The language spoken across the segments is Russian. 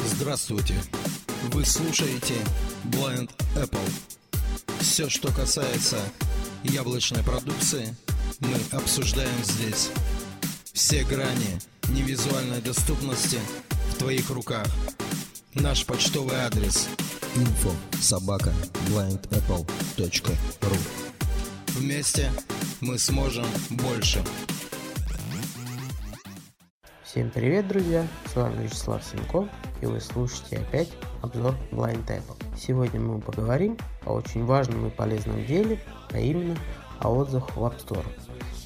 Здравствуйте! Вы слушаете Blind Apple. Все, что касается яблочной продукции, мы обсуждаем здесь. Все грани невизуальной доступности в твоих руках. Наш почтовый адрес info собака blindapple.ru Вместе мы сможем больше. Всем привет, друзья! С вами Вячеслав Симко, и вы слушаете опять обзор Blind Apple. Сегодня мы поговорим о очень важном и полезном деле, а именно о отзывах в App Store.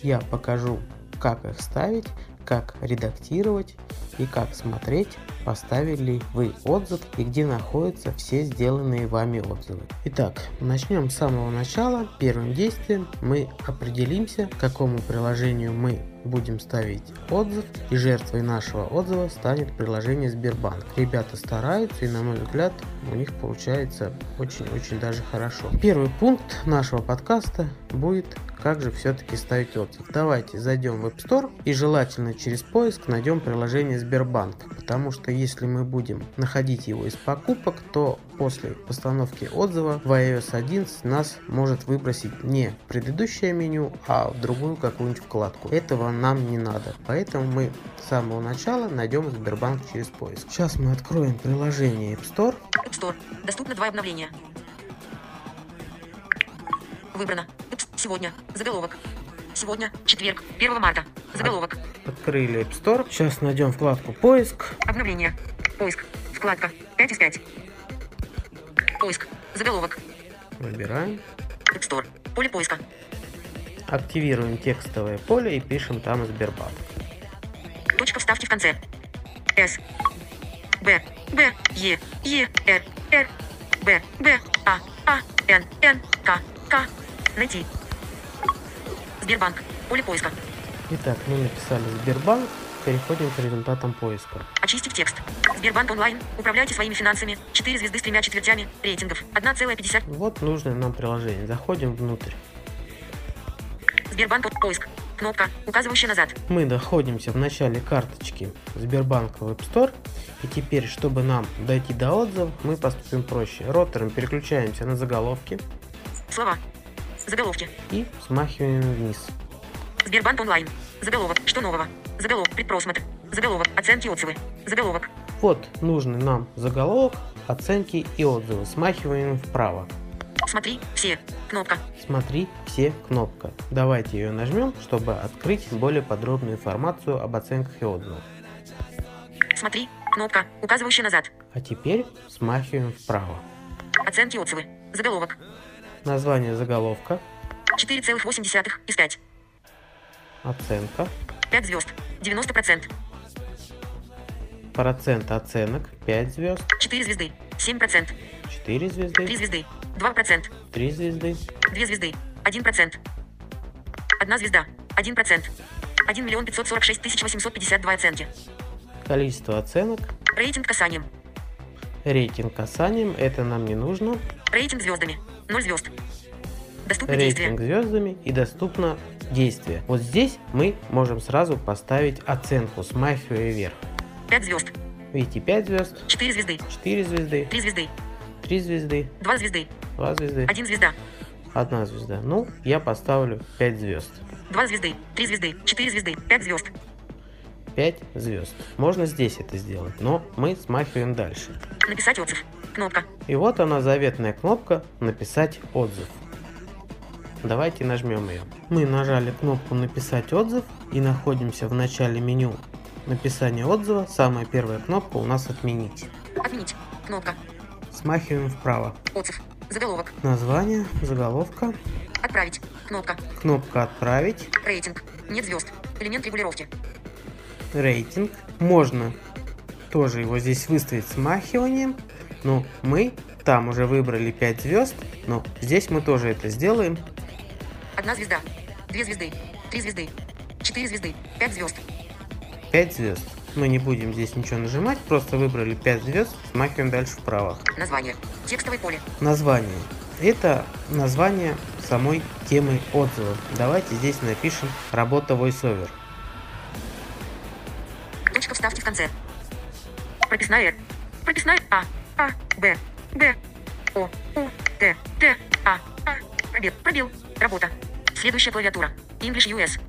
Я покажу, как их ставить, как редактировать и как смотреть, поставили ли вы отзыв и где находятся все сделанные вами отзывы. Итак, начнем с самого начала. Первым действием мы определимся, какому приложению мы будем ставить отзыв и жертвой нашего отзыва станет приложение Сбербанк. Ребята стараются и на мой взгляд у них получается очень-очень даже хорошо. Первый пункт нашего подкаста будет как же все-таки ставить отзыв. Давайте зайдем в App Store и желательно через поиск найдем приложение Сбербанк, потому что если мы будем находить его из покупок, то после постановки отзыва в iOS 11 нас может выбросить не предыдущее меню, а в другую какую-нибудь вкладку. Этого нам не надо, поэтому мы с самого начала найдем Сбербанк через поиск. Сейчас мы откроем приложение App Store. App Store. Доступно два обновления. Выбрано. Сегодня. Заголовок. Сегодня. Четверг. 1 марта. Заголовок. Открыли App Store. Сейчас найдем вкладку поиск. Обновление. Поиск. Вкладка. 5 из 5. Поиск. Заголовок. Выбираем. App Store. Поле поиска. Активируем текстовое поле и пишем там Сбербанк. Точка вставки в конце. С. Б. Б. Е. Е. Р. Р. Б. Б. А. А. Н. Н. К. К. Найти. Сбербанк. Поле поиска. Итак, мы написали Сбербанк. Переходим к результатам поиска. Очистить текст. Сбербанк онлайн. Управляйте своими финансами. 4 звезды с тремя четвертями. Рейтингов. 1,50. Вот нужное нам приложение. Заходим внутрь. Сбербанк поиск. Кнопка, указывающая назад. Мы находимся в начале карточки Сбербанка в App Store. И теперь, чтобы нам дойти до отзывов, мы поступим проще. Ротором переключаемся на заголовки. Слова. Заголовки. И смахиваем вниз. Сбербанк онлайн. Заголовок. Что нового? Заголовок. Предпросмотр. Заголовок. Оценки отзывы. Заголовок. Вот нужный нам заголовок, оценки и отзывы. Смахиваем вправо. Смотри все. Кнопка. Смотри все кнопка. Давайте ее нажмем, чтобы открыть более подробную информацию об оценках и отзывах. Смотри. Кнопка, указывающая назад. А теперь смахиваем вправо. Оценки отзывы. Заголовок. Название заголовка. 4,8 из 5. Оценка. 5 звезд. 90%. Процент оценок 5 звезд. 4 звезды. 7%. 4 звезды. 3 звезды. 2%. 3 звезды. 2 звезды. 1%. 1 звезда. 1%. 1 миллион 546 тысяч 852 оценки. Количество оценок. Рейтинг касанием. Рейтинг касанием. Это нам не нужно. Рейтинг звездами. 0 звезд. Доступно Рейтинг действие. звездами и доступно действие. Вот здесь мы можем сразу поставить оценку, смахивая вверх. 5 звезд. Видите, 5 звезд, 4 звезды. 4 звезды, 3 звезды. 3 звезды, 2 звезды. 2 звезды, 1 звезда. 1 звезда. Ну, я поставлю 5 звезд. 2 звезды. 3 звезды. 4 звезды. 5 звезд. 5 звезд. Можно здесь это сделать, но мы смахиваем дальше. Написать отзыв. Кнопка. И вот она заветная кнопка «Написать отзыв». Давайте нажмем ее. Мы нажали кнопку «Написать отзыв» и находимся в начале меню написания отзыва. Самая первая кнопка у нас «Отменить». Отменить. Кнопка. Смахиваем вправо. Отзыв. Заголовок. Название, заголовка, Отправить. Кнопка. кнопка «Отправить», Рейтинг. Нет звезд. Элемент регулировки. Рейтинг. Можно тоже его здесь выставить смахиванием, но мы там уже выбрали 5 звезд, но здесь мы тоже это сделаем. Одна звезда. Две звезды. Три звезды. Четыре звезды. Пять звезд. 5 звезд. Мы не будем здесь ничего нажимать, просто выбрали 5 звезд, смахиваем дальше вправо. Название. Текстовое поле. Название. Это название самой темы отзыва. Давайте здесь напишем работа VoiceOver. Точка вставьте в конце. Прописная. Прописная А. А. Б. Б. О. У. Т. Т. А. А. Пробел. Пробел. Работа. Следующая клавиатура. English US.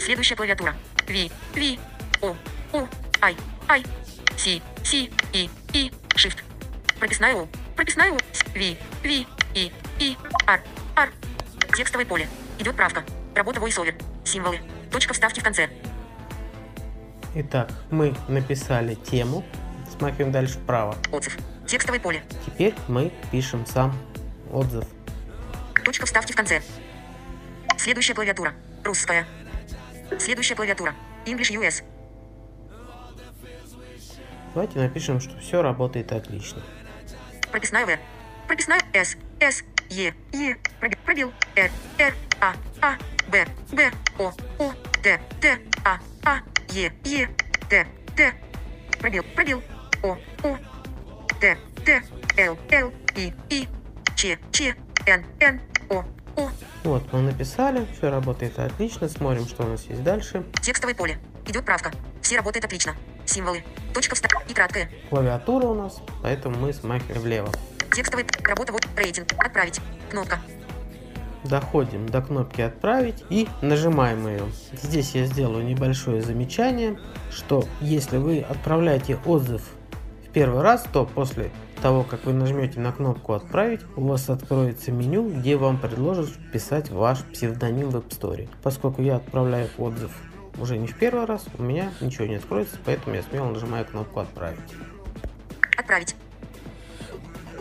Следующая клавиатура. V. V. O. O. I. I. C. C. И. И. Shift. Прописная У. Прописная У. V. V. И. И. R. R. Текстовое поле. Идет правка. Работа VoiceOver. Символы. Точка вставки в конце. Итак, мы написали тему, смахиваем дальше вправо. Отзыв. Текстовое поле. Теперь мы пишем сам отзыв. Точка вставки в конце. Следующая клавиатура. Русская. Следующая клавиатура. English US. Давайте напишем, что все работает отлично. Прописная В. Прописная С. С. Е. Е. Пробел. Р. Р. А. А. Б. Б. О. О. Т. Т. А. А. Е. Е. Т. Т. Пробел. Пробел. О. О. Т. Т. Л. Л. И. И. Ч. Ч. Н. Н. О. О. Вот, мы написали, все работает отлично. Смотрим, что у нас есть дальше. Текстовое поле. Идет правка. Все работает отлично. Символы. Точка вставки и краткая. Клавиатура у нас, поэтому мы смахиваем влево. Текстовый. Работа вот. Рейтинг. Отправить. Кнопка. Доходим до кнопки «Отправить» и нажимаем ее. Здесь я сделаю небольшое замечание, что если вы отправляете отзыв в первый раз, то после того, как вы нажмете на кнопку «Отправить», у вас откроется меню, где вам предложат вписать ваш псевдоним в App Store. Поскольку я отправляю отзыв уже не в первый раз, у меня ничего не откроется, поэтому я смело нажимаю кнопку «Отправить». Отправить.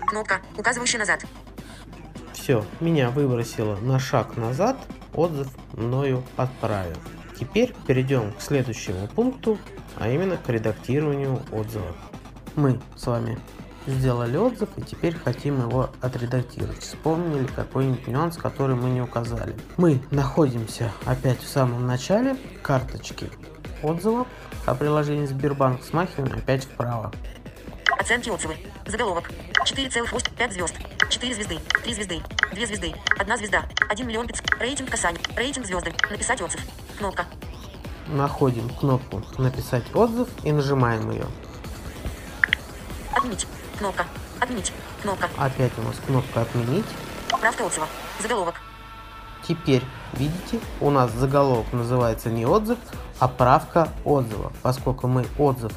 Кнопка, указывающая назад. Все, меня выбросило на шаг назад, отзыв мною отправил. Теперь перейдем к следующему пункту, а именно к редактированию отзыва. Мы с вами сделали отзыв и теперь хотим его отредактировать. Вспомнили какой-нибудь нюанс, который мы не указали. Мы находимся опять в самом начале карточки отзывов, а приложение Сбербанк смахиваем опять вправо. Оценки отзывы. Заголовок. 4,8, 5 звезд. 4 звезды. 3 звезды. 2 звезды. 1 звезда. 1 миллион 500. Рейтинг касания. Рейтинг звезды. Написать отзыв. Кнопка. Находим кнопку «Написать отзыв» и нажимаем ее. Отменить. Кнопка. Отменить. Кнопка. Опять у нас кнопка «Отменить». Правка отзыва. Заголовок. Теперь, видите, у нас заголовок называется не отзыв, а правка отзыва, поскольку мы отзыв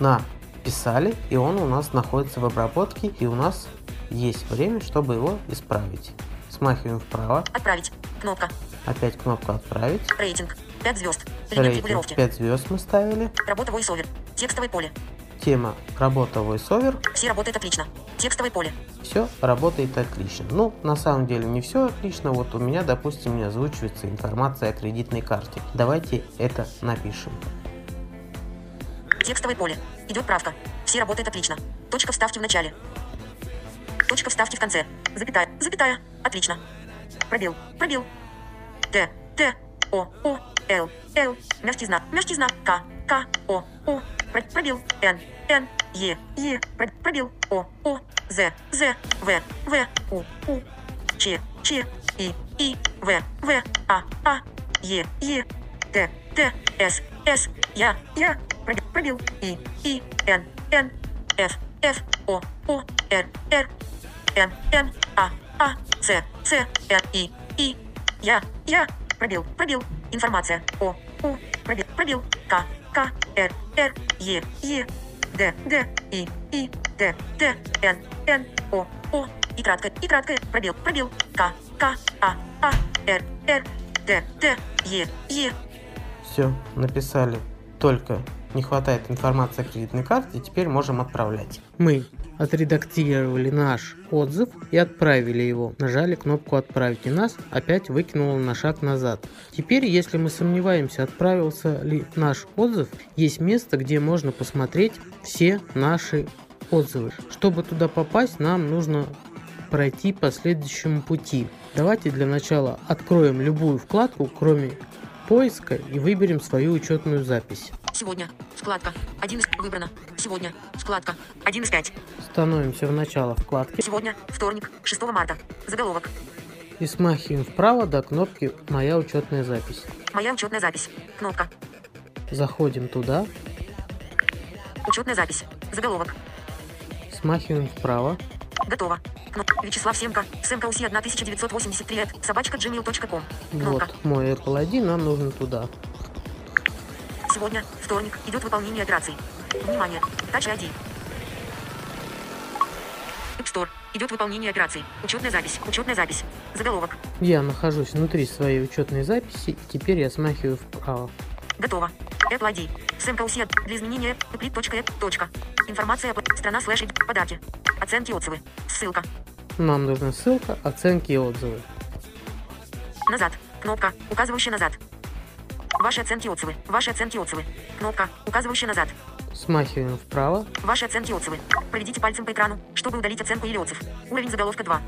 написали, и он у нас находится в обработке, и у нас есть время, чтобы его исправить. Смахиваем вправо, Отправить. Кнопка. опять кнопка «Отправить». Рейтинг. 5 звезд. Элемент регулировки. 5 звезд мы ставили. Работа VoiceOver. Текстовое поле. Тема «Работа VoiceOver». Все работает отлично. Текстовое поле. Все работает отлично. Ну, на самом деле не все отлично. Вот у меня, допустим, не озвучивается информация о кредитной карте. Давайте это напишем. Текстовое поле. Идет правка. Все работает отлично. Точка вставки в начале. Точка вставки в конце. Запятая. Запятая. Отлично. Пробел. Пробел. Т. Т. О. О. Л. Л. Мягкий знак. К. К. О. О. Про- Пробел. Н. Н. Е. Е. Про- Пробел. О. О. З. З. В. В. У. У. Ч. Ч. И. И. В. В. А. А. Е. Е. Т. Т. С. С. Я. Я. Пробел. И. И. Н. Н. Ф. Ф. О. О. Р. Р. Н. Н. А. А. С. С. Р. И. И. Я. Я. Пробел. Пробел. Информация. О. У. Пробел. Пробел. К. К. Р. Р. Е. Е. Д. Д. И. И. Т. Т. Н. Н. О. О. И краткое. И краткое. Пробел. Пробел. К. К. А. А. Р. Р. Д. Д. Е. Е. Все, написали. Только не хватает информации о кредитной карте, теперь можем отправлять. Мы отредактировали наш отзыв и отправили его. Нажали кнопку «Отправить» и нас опять выкинуло на шаг назад. Теперь, если мы сомневаемся, отправился ли наш отзыв, есть место, где можно посмотреть все наши отзывы. Чтобы туда попасть, нам нужно пройти по следующему пути. Давайте для начала откроем любую вкладку, кроме поиска, и выберем свою учетную запись. Сегодня. Вкладка. Один из... Выбрано. Сегодня. Вкладка. Один из пять. Становимся в начало вкладки Сегодня. Вторник. 6 марта. Заголовок. и смахиваем вправо до кнопки «Моя учетная запись». Моя учетная запись. Кнопка. Заходим туда, Учетная запись. Заголовок. Смахиваем вправо. Готово. Кнопка. Вячеслав Семка. Семка УСИ 1983 at собачка gmail.com. Кнопка. Вот мой Apple ID, нам нужно туда. Сегодня, вторник, идет выполнение операций. Внимание. Touch ID. App Store. Идет выполнение операций. Учетная запись. Учетная запись. Заголовок. Я нахожусь внутри своей учетной записи, и теперь я смахиваю вправо. Готово. Apple ID. Семка УСИ. Для изменения. Точка. Информация. Apple. Страна слэш. Подарки. Оценки отзывы. Ссылка. Нам нужна ссылка, оценки и отзывы. Назад. Кнопка, указывающая назад. Ваши оценки отзывы. Ваши оценки отзывы. Кнопка, указывающая назад. Смахиваем вправо. Ваши оценки отзывы. Проведите пальцем по экрану, чтобы удалить оценку или отзыв. Уровень заголовка 2.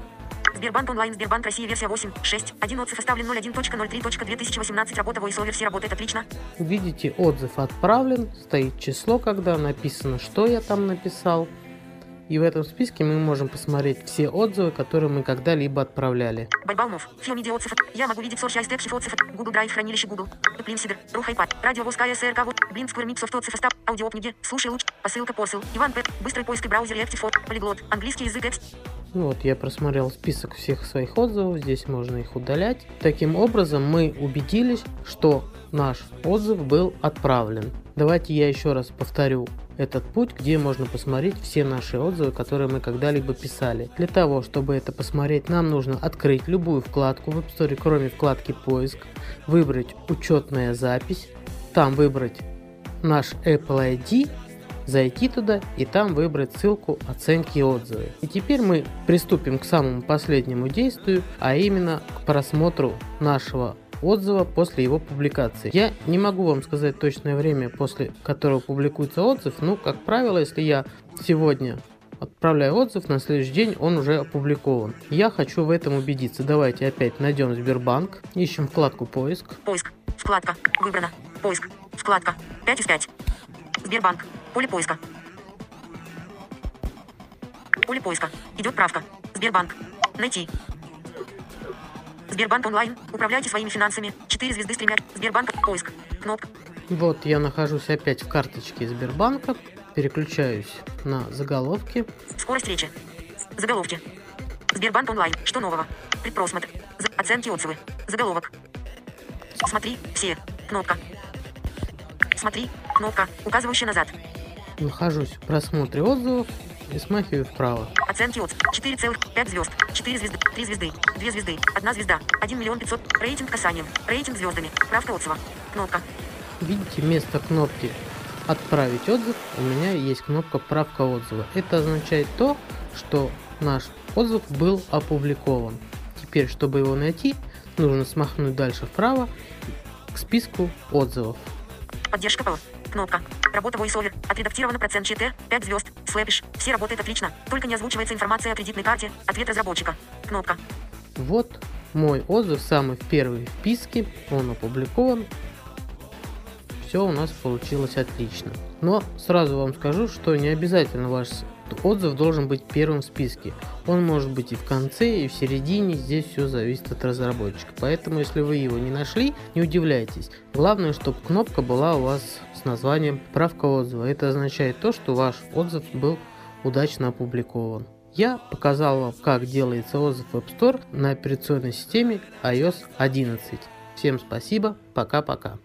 Сбербанк онлайн, Сбербанк Россия, версия 8, 6, 1 отзыв оставлен 01.03.2018, работа voiceover, работает отлично. Видите, отзыв отправлен, стоит число, когда написано, что я там написал. И в этом списке мы можем посмотреть все отзывы, которые мы когда-либо отправляли. Байбалмов, Филмиди отзыв. Я могу видеть Source Step отзыв. Google Drive, хранилище Google. Плинсидер, Рухайпад, Радио Воская СРК, вот, Блин, Сквер Миксов, отзыв, остав, аудиокниги, слушай луч, посылка, посыл, Иван П, быстрый поиск в браузере, Active Фот, Полиглот, английский язык, экс, Ну Вот, я просмотрел список всех своих отзывов, здесь можно их удалять. Таким образом, мы убедились, что наш отзыв был отправлен. Давайте я еще раз повторю этот путь, где можно посмотреть все наши отзывы, которые мы когда-либо писали. Для того, чтобы это посмотреть, нам нужно открыть любую вкладку в App Store, кроме вкладки поиск, выбрать учетная запись, там выбрать наш Apple ID, зайти туда и там выбрать ссылку оценки и отзывы. И теперь мы приступим к самому последнему действию, а именно к просмотру нашего отзыва после его публикации. Я не могу вам сказать точное время, после которого публикуется отзыв, но, как правило, если я сегодня отправляю отзыв, на следующий день он уже опубликован. Я хочу в этом убедиться. Давайте опять найдем Сбербанк, ищем вкладку поиск. поиск, вкладка, выбрано, поиск, вкладка, 5 из 5. Сбербанк, поле поиска. Поле поиска, идет правка. Сбербанк, найти. Сбербанк онлайн, управляйте своими финансами. 4 звезды стремят. Сбербанк, поиск, кнопка. Вот я нахожусь опять в карточке Сбербанка, переключаюсь на заголовки. Скорость речи. Заголовки. Сбербанк онлайн. Что нового? Предпросмотр. За- Оценки отзывы. Заголовок. Смотри, все. Кнопка. Смотри, кнопка, указывающая назад. Нахожусь в просмотре отзывов и смахиваю вправо. Оценки отзыв. 4,5 звезд. 4 звезды. 3 звезды. 2 звезды. 1 звезда. 1 миллион 500. Рейтинг касанием. Рейтинг звездами. Правка отзыва. Кнопка. Видите, вместо кнопки «Отправить отзыв» у меня есть кнопка «Правка отзыва». Это означает то, что наш отзыв был опубликован. Теперь, чтобы его найти, нужно смахнуть дальше вправо к списку отзывов. Поддержка ПЛ. Кнопка. Работа VoiceOver. Отредактировано процент ЧТ. 5 звезд. Слэпиш. Все работает отлично. Только не озвучивается информация о кредитной карте. Ответ разработчика. Кнопка. Вот мой отзыв, самый в списке, он опубликован. Все у нас получилось отлично. Но сразу вам скажу, что не обязательно ваш отзыв должен быть первым в списке. Он может быть и в конце, и в середине, здесь все зависит от разработчика. Поэтому, если вы его не нашли, не удивляйтесь. Главное, чтобы кнопка была у вас с названием «Правка отзыва». Это означает то, что ваш отзыв был удачно опубликован. Я показал вам, как делается отзыв в App Store на операционной системе iOS 11. Всем спасибо, пока-пока.